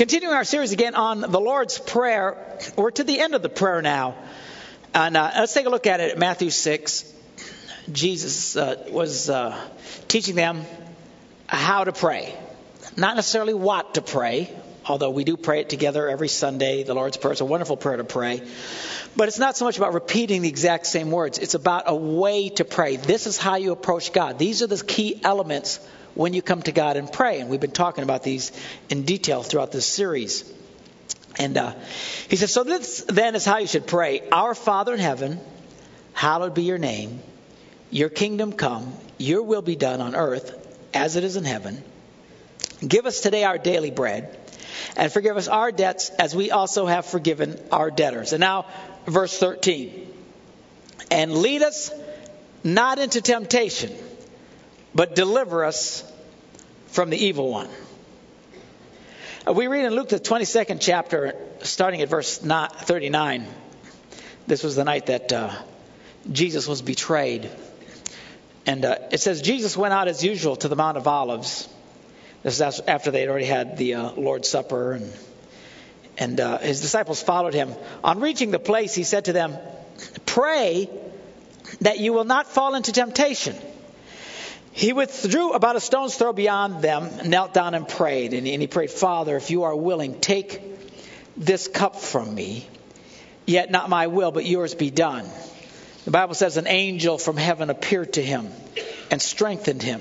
Continuing our series again on the Lord's Prayer, we're to the end of the prayer now. And uh, let's take a look at it at Matthew 6. Jesus uh, was uh, teaching them how to pray, not necessarily what to pray, although we do pray it together every Sunday. The Lord's Prayer is a wonderful prayer to pray. But it's not so much about repeating the exact same words, it's about a way to pray. This is how you approach God. These are the key elements when you come to God and pray. And we've been talking about these in detail throughout this series. And uh, he says, So this then is how you should pray Our Father in heaven, hallowed be your name. Your kingdom come, your will be done on earth as it is in heaven. Give us today our daily bread, and forgive us our debts as we also have forgiven our debtors. And now, verse 13. And lead us not into temptation but deliver us from the evil one. Uh, we read in Luke, the 22nd chapter, starting at verse 39. This was the night that uh, Jesus was betrayed. And uh, it says, Jesus went out as usual to the Mount of Olives. This is after they had already had the uh, Lord's Supper, and, and uh, his disciples followed him. On reaching the place, he said to them, Pray that you will not fall into temptation. He withdrew about a stone's throw beyond them, knelt down and prayed. And he prayed, Father, if you are willing, take this cup from me. Yet not my will, but yours be done. The Bible says an angel from heaven appeared to him and strengthened him.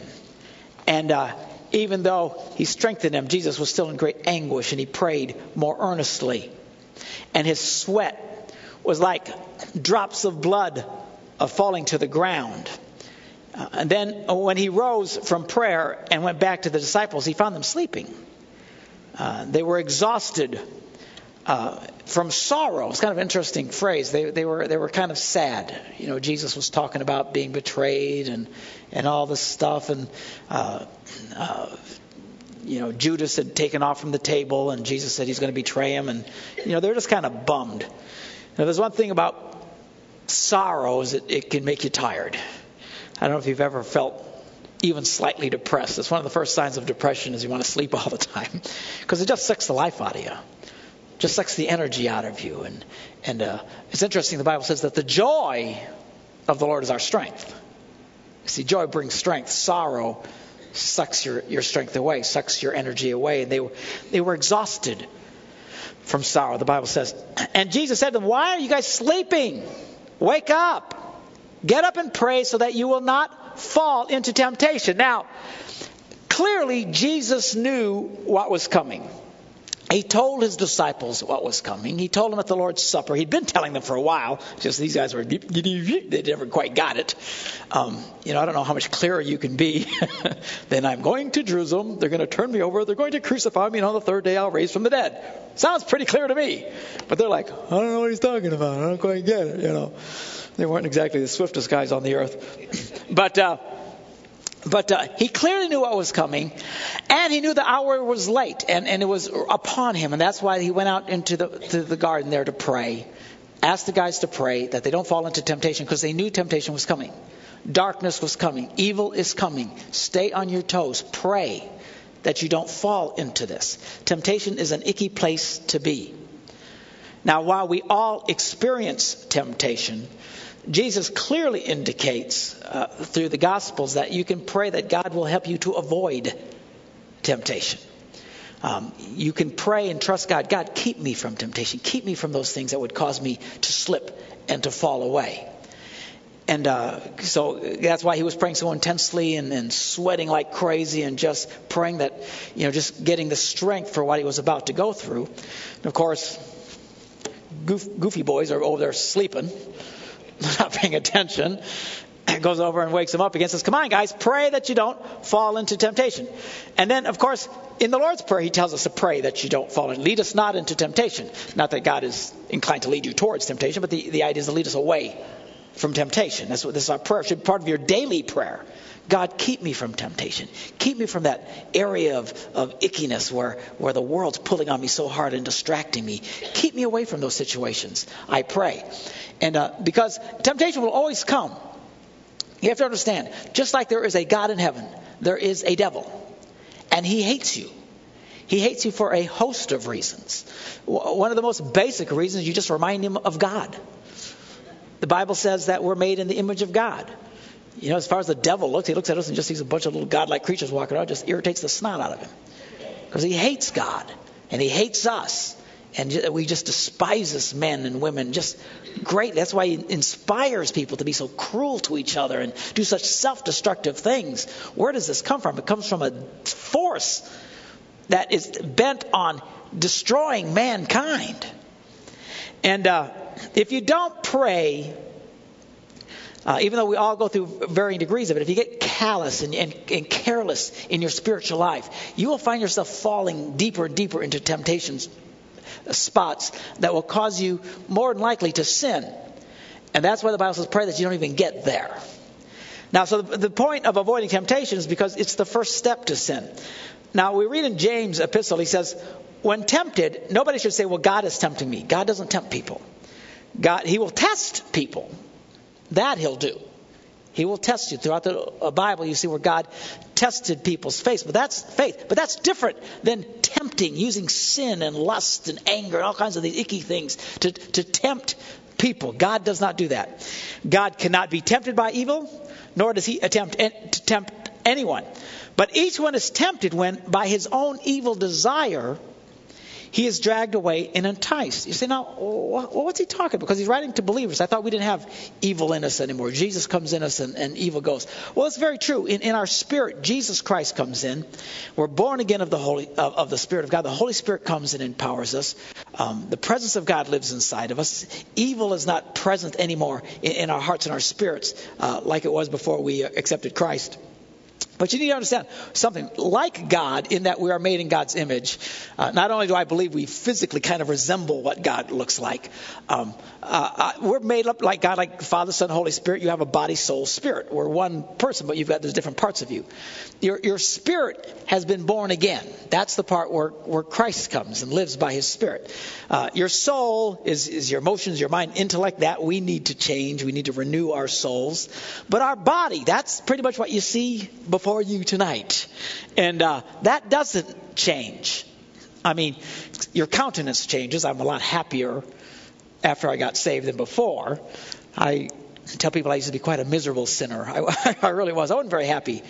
And uh, even though he strengthened him, Jesus was still in great anguish and he prayed more earnestly. And his sweat was like drops of blood falling to the ground. Uh, and then uh, when he rose from prayer and went back to the disciples, he found them sleeping. Uh, they were exhausted uh, from sorrow. It's kind of an interesting phrase. They, they, were, they were kind of sad. You know, Jesus was talking about being betrayed and, and all this stuff. And, uh, uh, you know, Judas had taken off from the table, and Jesus said he's going to betray him. And, you know, they're just kind of bummed. Now, there's one thing about sorrow is that it can make you tired. I don't know if you've ever felt even slightly depressed. It's one of the first signs of depression is you want to sleep all the time because it just sucks the life out of you. Just sucks the energy out of you. And, and uh, it's interesting, the Bible says that the joy of the Lord is our strength. See, joy brings strength. Sorrow sucks your, your strength away, sucks your energy away. And they were, they were exhausted from sorrow, the Bible says. And Jesus said to them, Why are you guys sleeping? Wake up. Get up and pray so that you will not fall into temptation. Now, clearly, Jesus knew what was coming. He told his disciples what was coming. He told them at the Lord's Supper. He'd been telling them for a while. Just these guys were, they never quite got it. Um, you know, I don't know how much clearer you can be. then I'm going to Jerusalem. They're going to turn me over. They're going to crucify me, and on the third day I'll raise from the dead. Sounds pretty clear to me. But they're like, I don't know what he's talking about. I don't quite get it, you know. They weren't exactly the swiftest guys on the earth. But, uh, but uh, he clearly knew what was coming, and he knew the hour was late, and, and it was upon him, and that's why he went out into the, to the garden there to pray. Asked the guys to pray that they don't fall into temptation because they knew temptation was coming. Darkness was coming. Evil is coming. Stay on your toes. Pray that you don't fall into this. Temptation is an icky place to be. Now, while we all experience temptation, Jesus clearly indicates uh, through the Gospels that you can pray that God will help you to avoid temptation. Um, you can pray and trust God. God, keep me from temptation. Keep me from those things that would cause me to slip and to fall away. And uh, so that's why he was praying so intensely and, and, sweating like crazy and just praying that, you know, just getting the strength for what he was about to go through. And of course, goof, goofy boys are over there sleeping not paying attention, goes over and wakes him up again, says, Come on, guys, pray that you don't fall into temptation. And then, of course, in the Lord's Prayer, he tells us to pray that you don't fall in. Lead us not into temptation. Not that God is inclined to lead you towards temptation, but the, the idea is to lead us away from temptation. That's what this is our prayer. It should be part of your daily prayer. God, keep me from temptation. Keep me from that area of, of ickiness where, where the world's pulling on me so hard and distracting me. Keep me away from those situations, I pray. And uh, because temptation will always come. You have to understand, just like there is a God in heaven, there is a devil. And he hates you. He hates you for a host of reasons. One of the most basic reasons, you just remind him of God. The Bible says that we're made in the image of God. You know, as far as the devil looks, he looks at us and just sees a bunch of little godlike creatures walking around, just irritates the snot out of him. Because he hates God and he hates us. And we just despise us men and women just great. That's why he inspires people to be so cruel to each other and do such self destructive things. Where does this come from? It comes from a force that is bent on destroying mankind. And uh, if you don't pray, uh, even though we all go through varying degrees of it, if you get callous and, and, and, careless in your spiritual life, you will find yourself falling deeper and deeper into temptations uh, spots that will cause you more than likely to sin. And that's why the Bible says pray that you don't even get there. Now, so the, the point of avoiding temptation is because it's the first step to sin. Now, we read in James' epistle, he says, when tempted, nobody should say, well, God is tempting me. God doesn't tempt people. God, He will test people. That he'll do. He will test you. Throughout the uh, Bible, you see where God tested people's faith. But that's faith. But that's different than tempting, using sin and lust and anger and all kinds of these icky things to, to tempt people. God does not do that. God cannot be tempted by evil, nor does he attempt to tempt anyone. But each one is tempted when, by his own evil desire, he is dragged away and enticed. You say, now, what's he talking about? Because he's writing to believers. I thought we didn't have evil in us anymore. Jesus comes in us and, and evil goes. Well, it's very true. In, in, our spirit, Jesus Christ comes in. We're born again of the Holy of, of the Spirit of God. The Holy Spirit comes and empowers us. Um, the presence of God lives inside of us. Evil is not present anymore in, in our hearts and our spirits uh, like it was before we accepted Christ. But you need to understand something like God in that we are made in God's image. Uh, not only do I believe we physically kind of resemble what God looks like, um, uh, uh, we're made up like God, like Father, Son, Holy Spirit. You have a body, soul, spirit. We're one person, but you've got there's different parts of you. Your your spirit has been born again. That's the part where where Christ comes and lives by His Spirit. Uh, your soul is is your emotions, your mind, intellect. That we need to change. We need to renew our souls. But our body, that's pretty much what you see before for you tonight. And uh, that doesn't change. I mean, your countenance changes. I'm a lot happier after I got saved than before. I tell people I used to be quite a miserable sinner. I, I really was. I wasn't very happy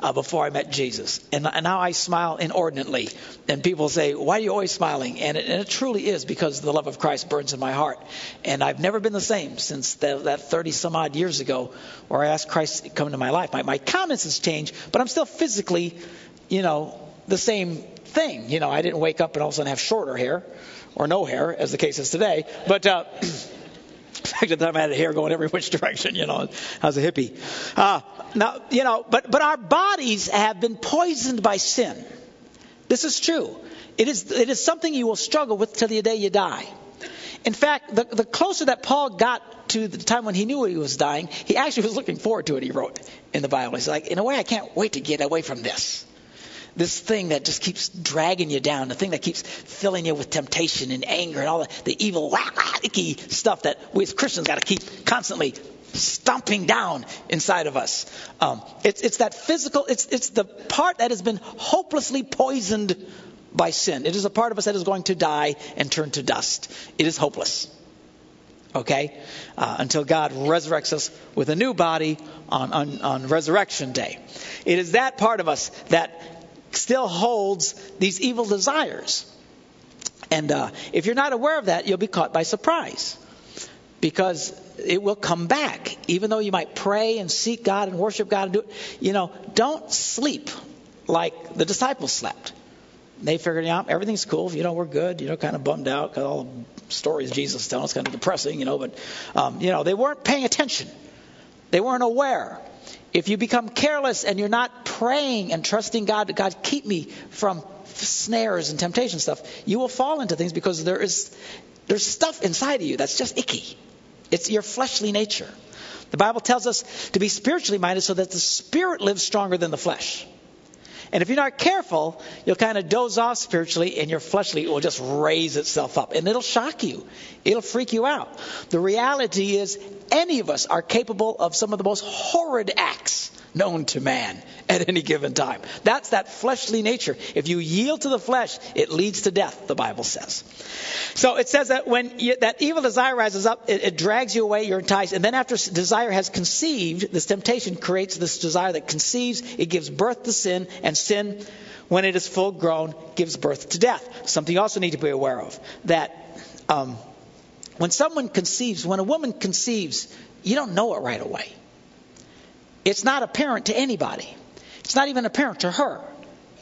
uh, before I met Jesus. And, and, now I smile inordinately. And people say, Why are you always smiling? And it, and it, truly is because the love of Christ burns in my heart. And I've never been the same since the, that 30 some odd years ago where I asked Christ to come into my life. My, my countenance has changed, but I'm still physically, you know, the same thing. You know, I didn't wake up and all of a sudden have shorter hair or no hair, as the case is today. But. Uh, fact, at the time I had hair going every which direction, you know, I was a hippie. Uh, now, you know, but, but our bodies have been poisoned by sin. This is true. It is, it is something you will struggle with till the day you die. In fact, the, the closer that Paul got to the time when he knew he was dying, he actually was looking forward to it, he wrote in the Bible. He's like, in a way, I can't wait to get away from this this thing that just keeps dragging you down, the thing that keeps filling you with temptation and anger and all the, the evil, icky stuff that we as Christians got to keep constantly stomping down inside of us. Um, it's, it's that physical, it's, it's the part that has been hopelessly poisoned by sin. It is a part of us that is going to die and turn to dust. It is hopeless. Okay? Uh, until God resurrects us with a new body on, on, on resurrection day. It is that part of us that still holds these evil desires. And uh, if you're not aware of that, you'll be caught by surprise because it will come back. Even though you might pray and seek God and worship God and do it, you know, don't sleep like the disciples slept. They figured out everything's cool. You know, we're good. You know, kind of bummed out because all the stories Jesus is telling us kind of depressing. You know, but um, you know, they weren't paying attention. They weren't aware. If you become careless and you're not praying and trusting God, God keep me from snares and temptation stuff, you will fall into things because there is there's stuff inside of you that's just icky. It's your fleshly nature. The Bible tells us to be spiritually minded so that the spirit lives stronger than the flesh. And if you're not careful, you'll kind of doze off spiritually and your fleshly will just raise itself up. And it'll shock you. It'll freak you out. The reality is, any of us are capable of some of the most horrid acts known to man at any given time. That's that fleshly nature. If you yield to the flesh, it leads to death, the Bible says. So it says that when you, that evil desire rises up, it, it drags you away, you're enticed. And then after desire has conceived, this temptation creates this desire that conceives, it gives birth to sin, and sin, when it is full grown, gives birth to death. Something you also need to be aware of that um, when someone conceives, when a woman conceives, you don't know it right away. It's not apparent to anybody. It's not even apparent to her.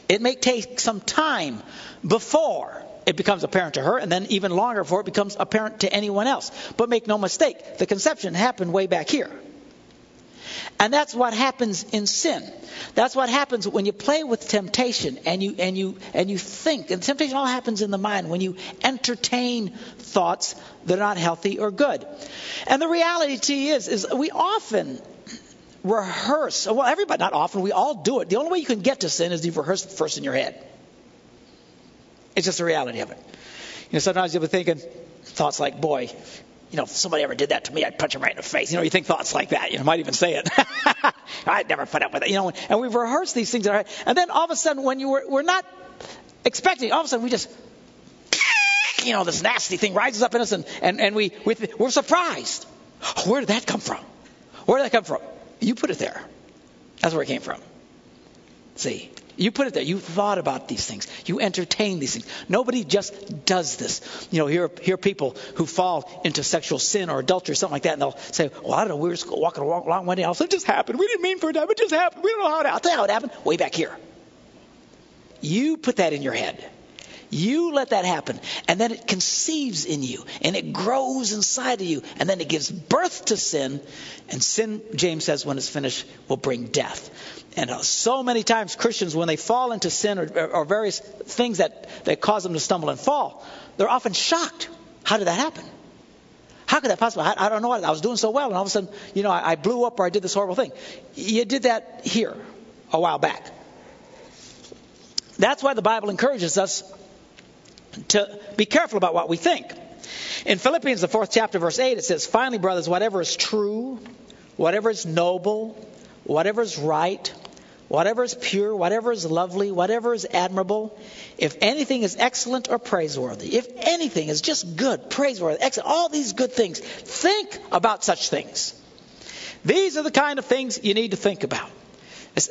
It may take some time before it becomes apparent to her, and then even longer before it becomes apparent to anyone else. But make no mistake, the conception happened way back here. And that's what happens in sin. That's what happens when you play with temptation and you and you and you think. And temptation all happens in the mind when you entertain thoughts that are not healthy or good. And the reality is is we often rehearse. Well, everybody, not often, we all do it. The only way you can get to sin is you rehearse it first in your head. It's just the reality of it. You know, sometimes you'll be thinking thoughts like, boy, you know, if somebody ever did that to me, I'd punch him right in the face. You know, you think thoughts like that. You know, might even say it. I'd never put up with it. You know, and we've rehearsed these things. And then all of a sudden, when you were, we're not expecting, all of a sudden we just, you know, this nasty thing rises up in us and, and, and we, we, we're surprised. Where did that come from? Where did that come from? You put it there. That's where it came from. See, you put it there. You thought about these things. You entertain these things. Nobody just does this. You know, here, here are people who fall into sexual sin or adultery or something like that, and they'll say, Well, I don't know, we were just walking along one day, all of a sudden it just happened. We didn't mean for it to happen. It just happened. We don't know how it happened. I'll tell you how it happened. Way back here. You put that in your head. You let that happen. And then it conceives in you and it grows inside of you. And then it gives birth to sin. And sin, James says, when it's finished, will bring death. And uh, so many times Christians, when they fall into sin or, or, various things that, that cause them to stumble and fall, they're often shocked. How did that happen? How could that possibly? I, I don't know. I was doing so well, and all of a sudden, you know, I, I blew up or I did this horrible thing. You did that here a while back. That's why the Bible encourages us to be careful about what we think. In Philippians, the fourth chapter, verse 8, it says, Finally, brothers, whatever is true, whatever is noble, whatever is right, whatever is pure, whatever is lovely, whatever is admirable, if anything is excellent or praiseworthy, if anything is just good, praiseworthy, excellent, all these good things, think about such things. These are the kind of things you need to think about.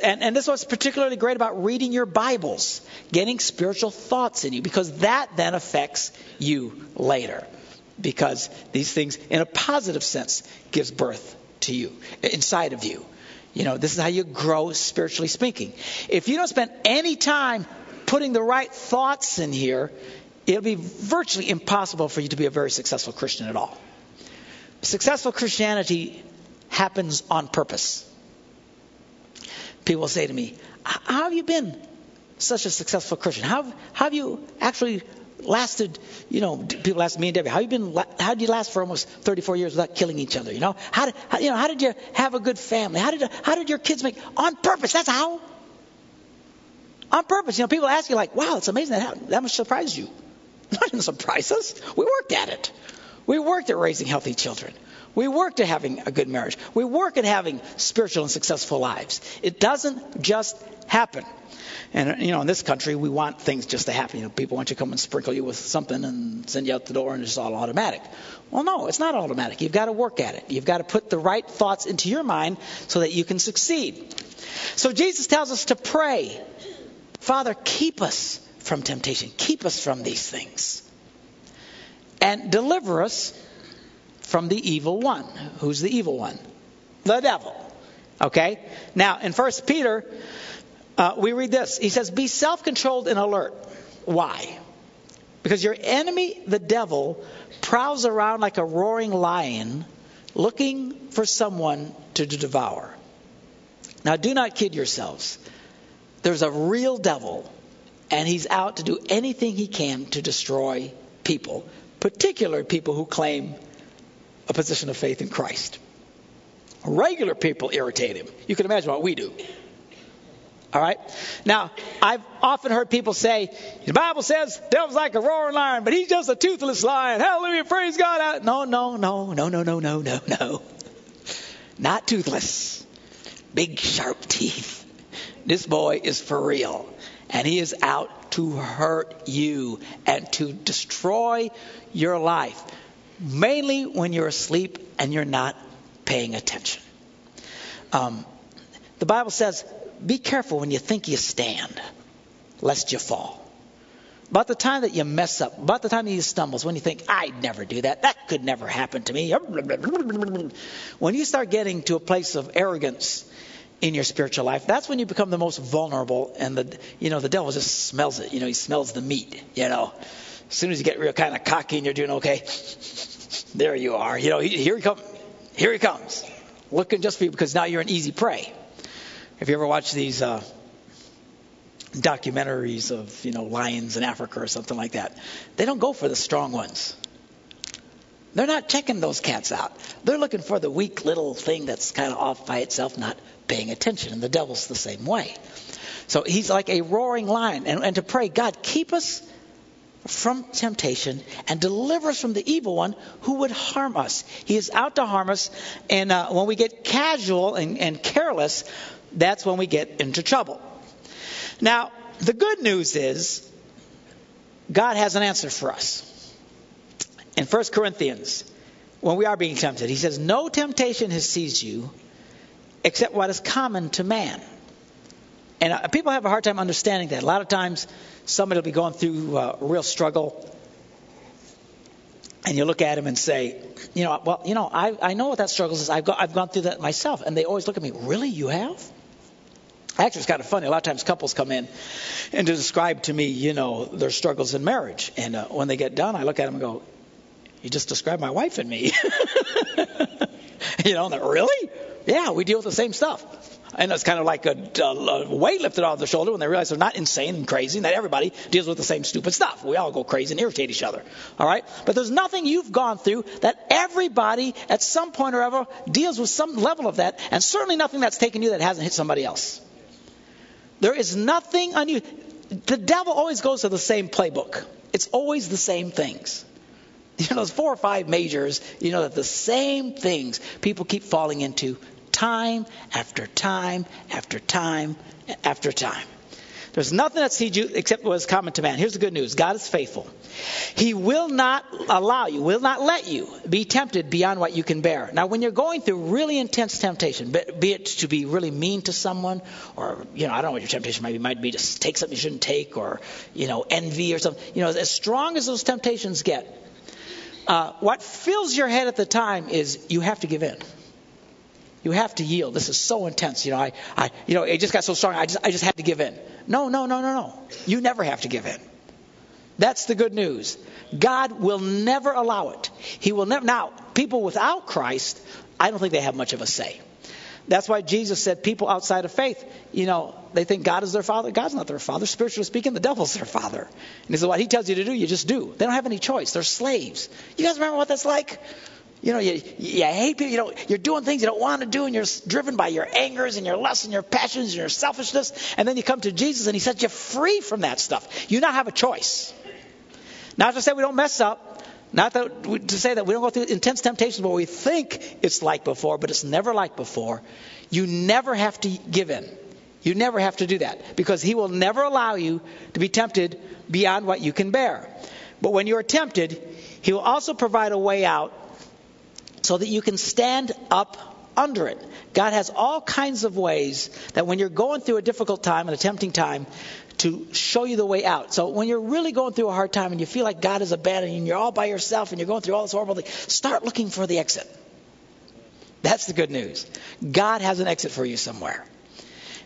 And, and this is what's particularly great about reading your Bibles, getting spiritual thoughts in you, because that then affects you later. Because these things, in a positive sense, gives birth to you, inside of you. You know, this is how you grow spiritually speaking. If you don't spend any time putting the right thoughts in here, it'll be virtually impossible for you to be a very successful Christian at all. Successful Christianity happens on purpose. People say to me, How have you been such a successful Christian? How, how have you actually lasted, you know, people ask me and Debbie, how you been, how did you last for almost 34 years without killing each other? You know, how did, how, you know, how did you have a good family? How did, how did your kids make, on purpose, that's how. On purpose. You know, people ask you like, wow, it's amazing that, that must surprise you. Not didn't surprise us. We worked at it. We worked at raising healthy children. We work to having a good marriage. We work at having spiritual and successful lives. It doesn't just happen. And you know, in this country, we want things just to happen. You know, people want you to come and sprinkle you with something and send you out the door, and it's all automatic. Well, no, it's not automatic. You've got to work at it. You've got to put the right thoughts into your mind so that you can succeed. So Jesus tells us to pray, Father, keep us from temptation, keep us from these things, and deliver us from the evil one. Who's the evil one? The devil. Okay? Now, in 1 Peter, uh, we read this. He says, Be self controlled and alert. Why? Because your enemy, the devil, prowls around like a roaring lion looking for someone to devour. Now, do not kid yourselves. There's a real devil, and he's out to do anything he can to destroy people, particularly people who claim a position of faith in Christ. Regular people irritate him. You can imagine what we do. All right? Now, I've often heard people say, the Bible says devil's like a roaring lion, but he's just a toothless lion. Hallelujah, praise God. No, no, no, no, no, no, no, no, no. Not toothless. big sharp teeth. This boy is for real. And he is out to hurt you and to destroy your life, mainly when you're asleep and you're not paying attention. Um, the Bible says, be careful when you think you stand, lest you fall. About the time that you mess up, about the time that you stumble, when you think, I'd never do that, that could never happen to me. When you start getting to a place of arrogance in your spiritual life, that's when you become the most vulnerable, and the you know the devil just smells it. You know, he smells the meat. You know, as soon as you get real kind of cocky and you're doing okay, there you are. You know, here he comes. Here he comes, looking just for you because now you're an easy prey. Have you ever watched these? Uh, documentaries of you know lions in Africa or something like that. They don't go for the strong ones. They're not checking those cats out. They're looking for the weak little thing that's kind of off by itself, not paying attention. And the devil's the same way. So he's like a roaring lion. And, and to pray, God, keep us from temptation and deliver us from the evil one who would harm us. He is out to harm us. And uh, when we get casual and, and careless, that's when we get into trouble. Now, the good news is God has an answer for us. In 1 Corinthians, when we are being tempted, he says, No temptation has seized you except what is common to man. And uh, people have a hard time understanding that. A lot of times, somebody will be going through uh, a real struggle, and you look at them and say, You know, well, you know, I, I know what that struggle is. I've, go, I've gone through that myself. And they always look at me, Really? You have? Actually, it's kind of funny. A lot of times couples come in and to describe to me, you know, their struggles in marriage. And uh, when they get done, I look at them and go, You just described my wife and me. you know, and they're, really? Yeah, we deal with the same stuff. And it's kind of like a, a, weight lifted off their shoulder when they realize they're not insane and crazy, and that everybody deals with the same stupid stuff. We all go crazy and irritate each other. All right? But there's nothing you've gone through that everybody at some point or ever deals with some level of that, and certainly nothing that's taken you that hasn't hit somebody else. There is nothing unusual. The devil always goes to the same playbook. It's always the same things. You know, those four or five majors, you know, that the same things people keep falling into time after time after time after time. There's nothing that sees you except what is common to man. Here's the good news God is faithful. He will not allow you, will not let you be tempted beyond what you can bear. Now, when you're going through really intense temptation, be it to be really mean to someone, or, you know, I don't know what your temptation might be. Might be to take something you shouldn't take, or, you know, envy or something. You know, as strong as those temptations get, uh, what fills your head at the time is you have to give in. You have to yield. This is so intense. You know, I, I, you know, it just got so strong. I just, I just had to give in. No, no, no, no, no. You never have to give in. That's the good news. God will never allow it. He will never. Now, people without Christ, I don't think they have much of a say. That's why Jesus said people outside of faith, you know, they think God is their father. God's not their father. Spiritually speaking, the devil's their father. And he said, what he tells you to do, you just do. They don't have any choice. They're slaves. You guys remember what that's like? You know, you, you hate people. You know, you're doing things you don't want to do, and you're driven by your angers and your lusts and your passions and your selfishness. And then you come to Jesus, and He sets you free from that stuff. You now have a choice. Not to say we don't mess up, not that, to say that we don't go through intense temptations where we think it's like before, but it's never like before. You never have to give in. You never have to do that because He will never allow you to be tempted beyond what you can bear. But when you're tempted, He will also provide a way out so that you can stand up under it. God has all kinds of ways that when you're going through a difficult time and a tempting time, to show you the way out. So when you're really going through a hard time and you feel like God is abandoning you and you're all by yourself and you're going through all this horrible thing, start looking for the exit. That's the good news. God has an exit for you somewhere.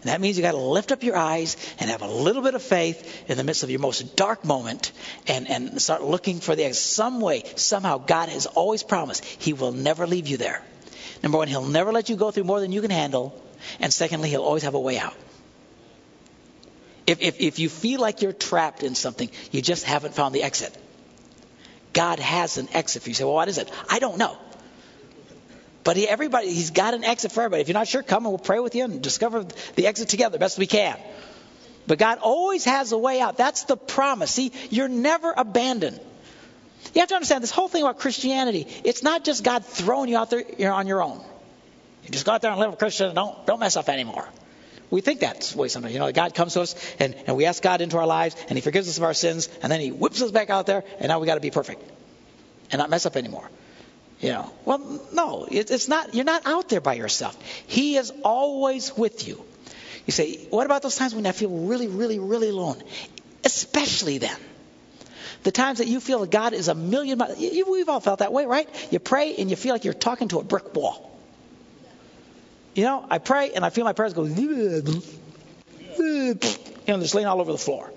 And that means you got to lift up your eyes and have a little bit of faith in the midst of your most dark moment and, and start looking for the exit. some way, somehow God has always promised he will never leave you there. Number one, he'll never let you go through more than you can handle. And secondly, he'll always have a way out. If, if, if you feel like you're trapped in something, you just haven't found the exit. God has an exit for you. You say, well, what is it? I don't know. But he, everybody, he's got an exit for everybody. If you're not sure, come and we'll pray with you and discover the exit together best we can. But God always has a way out. That's the promise. See, you're never abandoned. You have to understand this whole thing about Christianity. It's not just God throwing you out there you're on your own. You just go out there and live a Christian and don't, don't mess up anymore. We think that's way sometimes. You know, God comes to us and, and we ask God into our lives and He forgives us of our sins and then He whips us back out there and now we got to be perfect and not mess up anymore. You know, well, no, it's not. You're not out there by yourself. He is always with you. You say, what about those times when I feel really, really, really alone? Especially then. The times that you feel that God is a million miles. We've all felt that way, right? You pray and you feel like you're talking to a brick wall. You know, I pray and I feel my prayers go, you know, just laying all over the floor.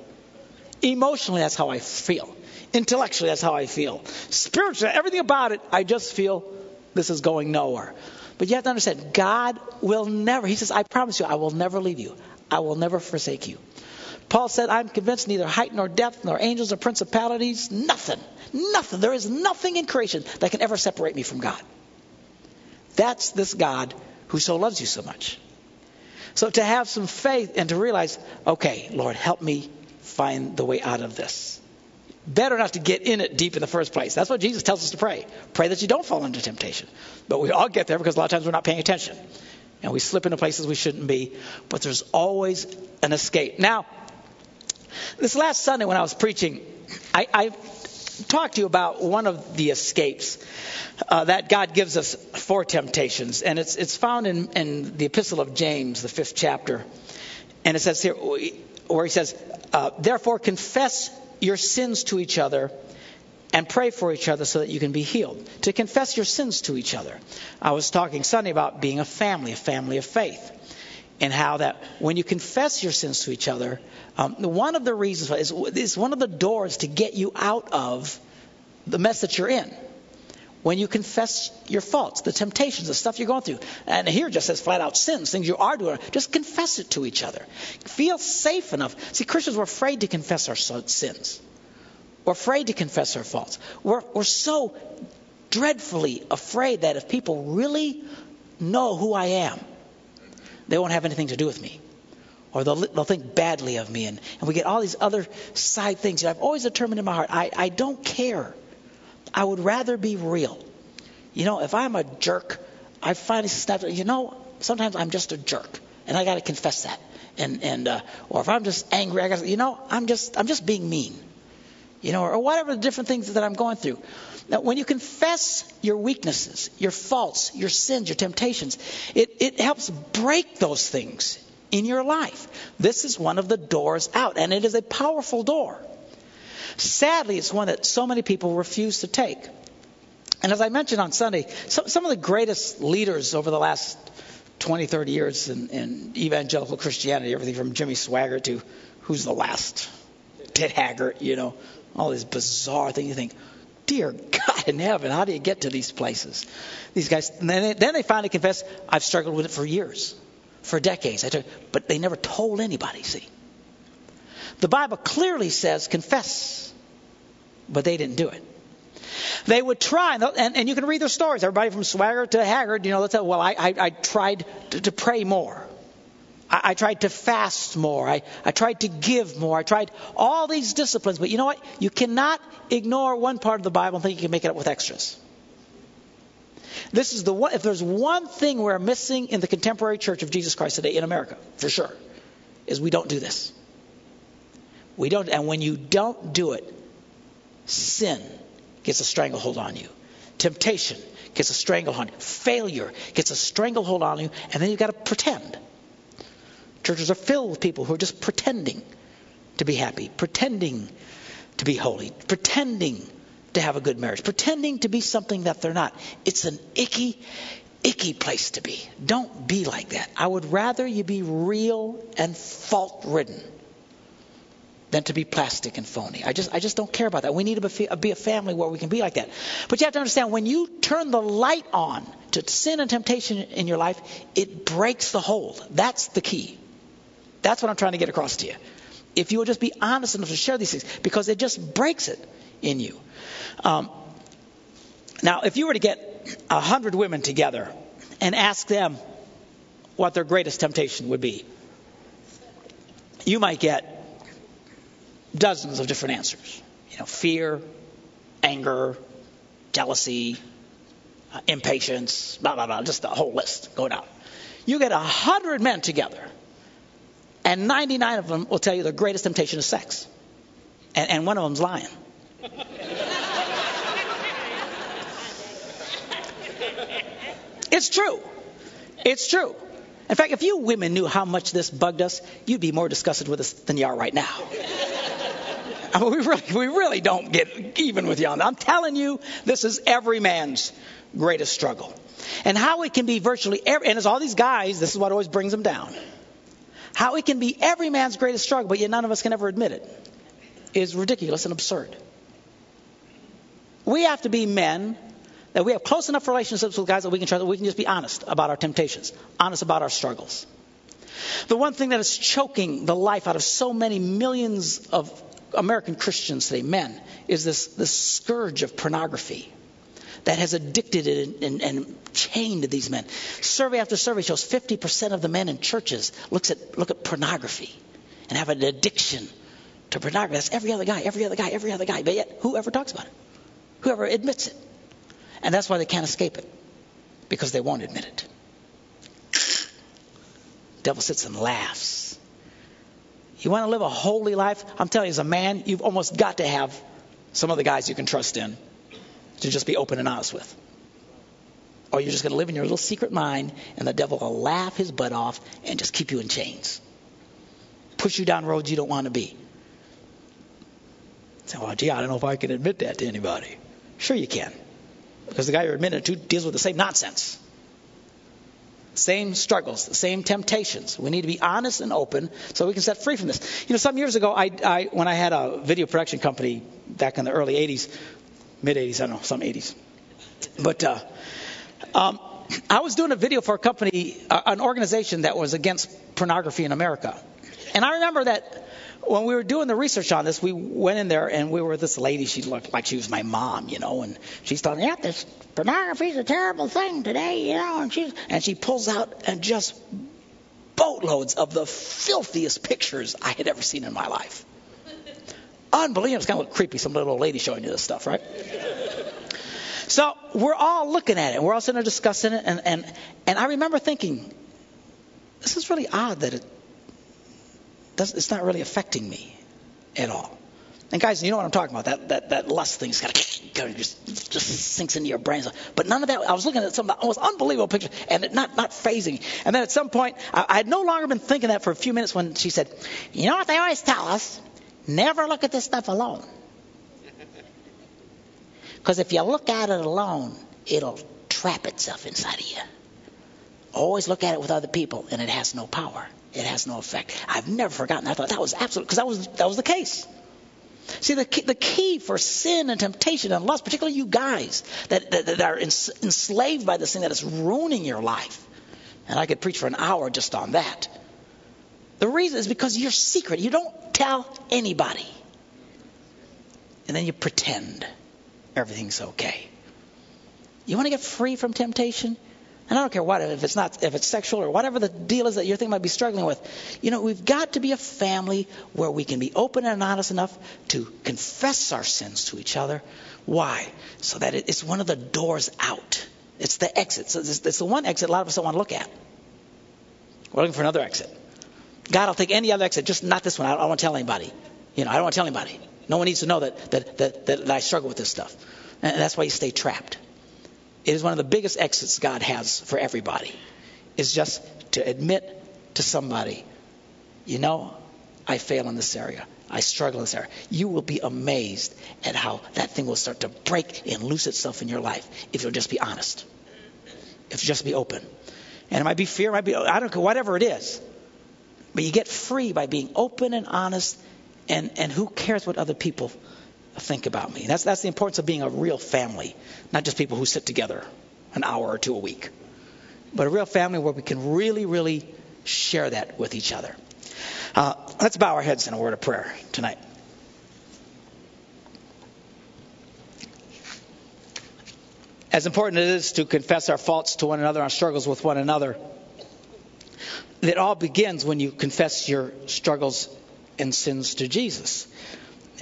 Emotionally, that's how I feel. Intellectually, that's how I feel. Spiritually, everything about it, I just feel this is going nowhere. But you have to understand, God will never, He says, I promise you, I will never leave you. I will never forsake you. Paul said, I'm convinced neither height nor depth, nor angels or principalities, nothing, nothing. There is nothing in creation that can ever separate me from God. That's this God who so loves you so much. So to have some faith and to realize, okay, Lord, help me find the way out of this. Better not to get in it deep in the first place. That's what Jesus tells us to pray. Pray that you don't fall into temptation. But we all get there because a lot of times we're not paying attention. And we slip into places we shouldn't be. But there's always an escape. Now, this last Sunday when I was preaching, I, I talked to you about one of the escapes uh, that God gives us for temptations. And it's, it's found in, in the Epistle of James, the fifth chapter. And it says here, where he says, uh, Therefore confess your sins to each other and pray for each other so that you can be healed. To confess your sins to each other. I was talking Sunday about being a family, a family of faith. And how that when you confess your sins to each other, um, one of the reasons is, is one of the doors to get you out of the mess that you're in when you confess your faults, the temptations, the stuff you're going through. And here just says flat out sins, things you are doing. Just confess it to each other. Feel safe enough. See, Christians were afraid to confess our sins. We're afraid to confess our faults. We're, we're so dreadfully afraid that if people really know who I am, they won't have anything to do with me. Or they'll, they'll think badly of me. And, and we get all these other side things. I've always determined in my heart, I, I don't care I would rather be real. You know, if I'm a jerk, I finally snapped. You know, sometimes I'm just a jerk, and I got to confess that. And and uh, or if I'm just angry, I got you know, I'm just I'm just being mean. You know, or whatever the different things that I'm going through. Now, when you confess your weaknesses, your faults, your sins, your temptations, it, it helps break those things in your life. This is one of the doors out, and it is a powerful door. Sadly, it's one that so many people refuse to take. And as I mentioned on Sunday, some, of the greatest leaders over the last 20, 30 years in, in evangelical Christianity, everything from Jimmy Swaggart to who's the last? Ted Haggard, you know, all these bizarre things. You think, dear God in heaven, how do you get to these places? These guys, and then they, then they finally confess, I've struggled with it for years, for decades. I told, but they never told anybody, see. The Bible clearly says confess, but they didn't do it. They would try, and, and you can read their stories. Everybody from Swaggart to Haggard, you know, let's say, well, I, I, I tried to, to, pray more. I, I tried to fast more. I, I tried to give more. I tried all these disciplines. But you know what? You cannot ignore one part of the Bible and think you can make it up with extras. This is the one, if there's one thing we're missing in the contemporary church of Jesus Christ today in America, for sure, is we don't do this. We don't, and when you don't do it, sin gets a stranglehold on you. Temptation gets a stranglehold on you. Failure gets a stranglehold on you, and then you've got to pretend. Churches are filled with people who are just pretending to be happy, pretending to be holy, pretending to have a good marriage, pretending to be something that they're not. It's an icky, icky place to be. Don't be like that. I would rather you be real and fault ridden than to be plastic and phony. I just, I just don't care about that. We need to be a family where we can be like that. But you have to understand when you turn the light on to sin and temptation in your life, it breaks the hold. That's the key. That's what I'm trying to get across to you. If you will just be honest enough to share these things, because it just breaks it in you. Um, now, if you were to get a hundred women together and ask them what their greatest temptation would be, you might get dozens of different answers. You know, fear, anger, jealousy, uh, impatience, blah, blah, blah, just the whole list. Go down. You get a hundred men together, and 99 of them will tell you their greatest temptation is sex. And, and one of them's lying. it's true. It's true. In fact, if you women knew how much this bugged us, you'd be more disgusted with us than you are right now. I mean, we really, we really don't get even with you on that. I'm telling you, this is every man's greatest struggle. And how it can be virtually every, and as all these guys, this is what always brings them down. How it can be every man's greatest struggle, but yet none of us can ever admit it, is ridiculous and absurd. We have to be men that we have close enough relationships with guys that we can trust that we can just be honest about our temptations, honest about our struggles. The one thing that is choking the life out of so many millions of American Christians today, men, is this, this scourge of pornography that has addicted and, and, and, chained these men. Survey after survey shows 50% of the men in churches looks at, look at pornography and have an addiction to pornography. That's every other guy, every other guy, every other guy. But yet, whoever talks about it? Whoever admits it. And that's why they can't escape it, because they won't admit it. Devil sits and laughs. You want to live a holy life? I'm telling you, as a man, you've almost got to have some of the guys you can trust in to just be open and honest with. Or you're just going to live in your little secret mind, and the devil will laugh his butt off and just keep you in chains, push you down roads you don't want to be. Say, well, gee, I don't know if I can admit that to anybody. Sure, you can. Because the guy you're admitting it to deals with the same nonsense. Same struggles, the same temptations. We need to be honest and open so we can set free from this. You know, some years ago, I, I when I had a video production company back in the early 80s, mid 80s, I don't know, some 80s. But uh, um, I was doing a video for a company, uh, an organization that was against pornography in America. And I remember that when we were doing the research on this, we went in there and we were with this lady. She looked like she was my mom, you know, and she's talking, yeah, this pornography is a terrible thing today, you know, and she and she pulls out and just boatloads of the filthiest pictures I had ever seen in my life. Unbelievable. It's kind of creepy, some little old lady showing you this stuff, right? So we're all looking at it. We're all sitting there discussing it, and and and I remember thinking, this is really odd that it it's not really affecting me at all. And guys, you know what I'm talking about? That that that lust thing's of just just sinks into your brain. But none of that. I was looking at some of the most unbelievable pictures, and it not not phasing. And then at some point, I, I had no longer been thinking that for a few minutes when she said, "You know what they always tell us? Never look at this stuff alone. Because if you look at it alone, it'll trap itself inside of you. Always look at it with other people, and it has no power." It has no effect. I've never forgotten. I thought that was absolute because that was that was the case. See, the key, the key for sin and temptation and lust, particularly you guys that, that, that are enslaved by this thing that is ruining your life, and I could preach for an hour just on that. The reason is because you're secret. You don't tell anybody, and then you pretend everything's okay. You want to get free from temptation? And I don't care what if it's not if it's sexual or whatever the deal is that your thing might be struggling with. You know, we've got to be a family where we can be open and honest enough to confess our sins to each other. Why? So that it's one of the doors out. It's the exit. So it's, the one exit a lot of us don't want to look at. We're looking for another exit. God, I'll take any other exit, just not this one. I don't want to tell anybody. You know, I don't want to tell anybody. No one needs to know that that that, that I struggle with this stuff, and that's why you stay trapped. It is one of the biggest exits God has for everybody. Is just to admit to somebody, you know, I fail in this area. I struggle in this area. You will be amazed at how that thing will start to break and loose itself in your life if you'll just be honest. If you just be open. And it might be fear, it might be I don't care, whatever it is. But you get free by being open and honest and, and who cares what other people think about me. That's, that's the importance of being a real family, not just people who sit together an hour or two a week, but a real family where we can really, really share that with each other. Uh, let's bow our heads in a word of prayer tonight. As important as it is to confess our faults to one another, our struggles with one another, it all begins when you confess your struggles and sins to Jesus.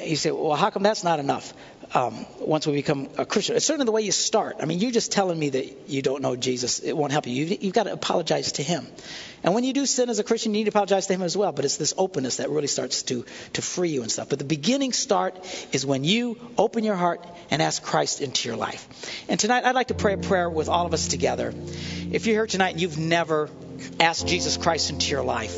You say, well, how come that's not enough? um, once we become a Christian. It's certainly the way you start. I mean, you're just telling me that you don't know Jesus, it won't help you. You've, you've got to apologize to Him. And when you do sin as a Christian, you need to apologize to Him as well. But it's this openness that really starts to, to free you and stuff. But the beginning start is when you open your heart and ask Christ into your life. And tonight, I'd like to pray a prayer with all of us together. If you're here tonight and you've never asked Jesus Christ into your life,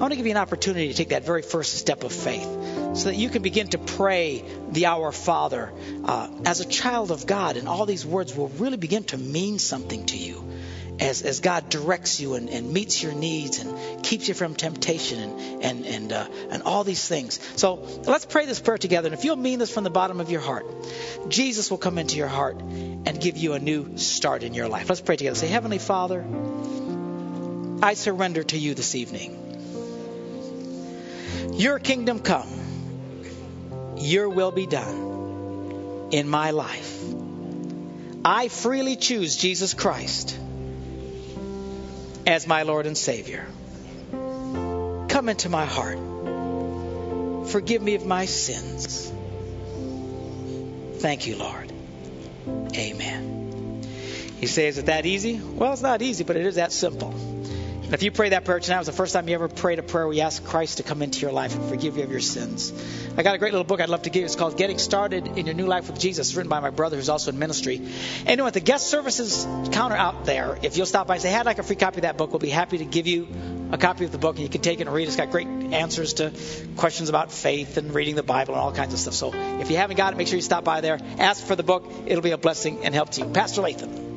want to give you an opportunity to take that very first step of faith so that you can begin to pray the Our Father uh, as a child of God. And all these words will really begin to mean something to you as, as God directs you and, and meets your needs and keeps you from temptation and, and, and, uh, and all these things. So let's pray this prayer together. And if you'll mean this from the bottom of your heart, Jesus will come into your heart and give you a new start in your life. Let's pray together. Say, Heavenly Father, I surrender to you this evening. Your kingdom come, your will be done in my life. I freely choose Jesus Christ as my Lord and Savior. Come into my heart. Forgive me of my sins. Thank you, Lord. Amen. You say, is it that easy? Well, it's not easy, but it is that simple. If you pray that prayer tonight, it was the first time you ever prayed a prayer where you asked Christ to come into your life and forgive you of your sins. I got a great little book I'd love to give you. It's called Getting Started in Your New Life with Jesus. It's written by my brother who's also in ministry. And at the guest services counter out there, if you'll stop by and say, hey, I'd like a free copy of that book, we'll be happy to give you a copy of the book and you can take it and read. It's got great answers to questions about faith and reading the Bible and all kinds of stuff. So if you haven't got it, make sure you stop by there. Ask for the book. It'll be a blessing and help to you. Pastor Latham.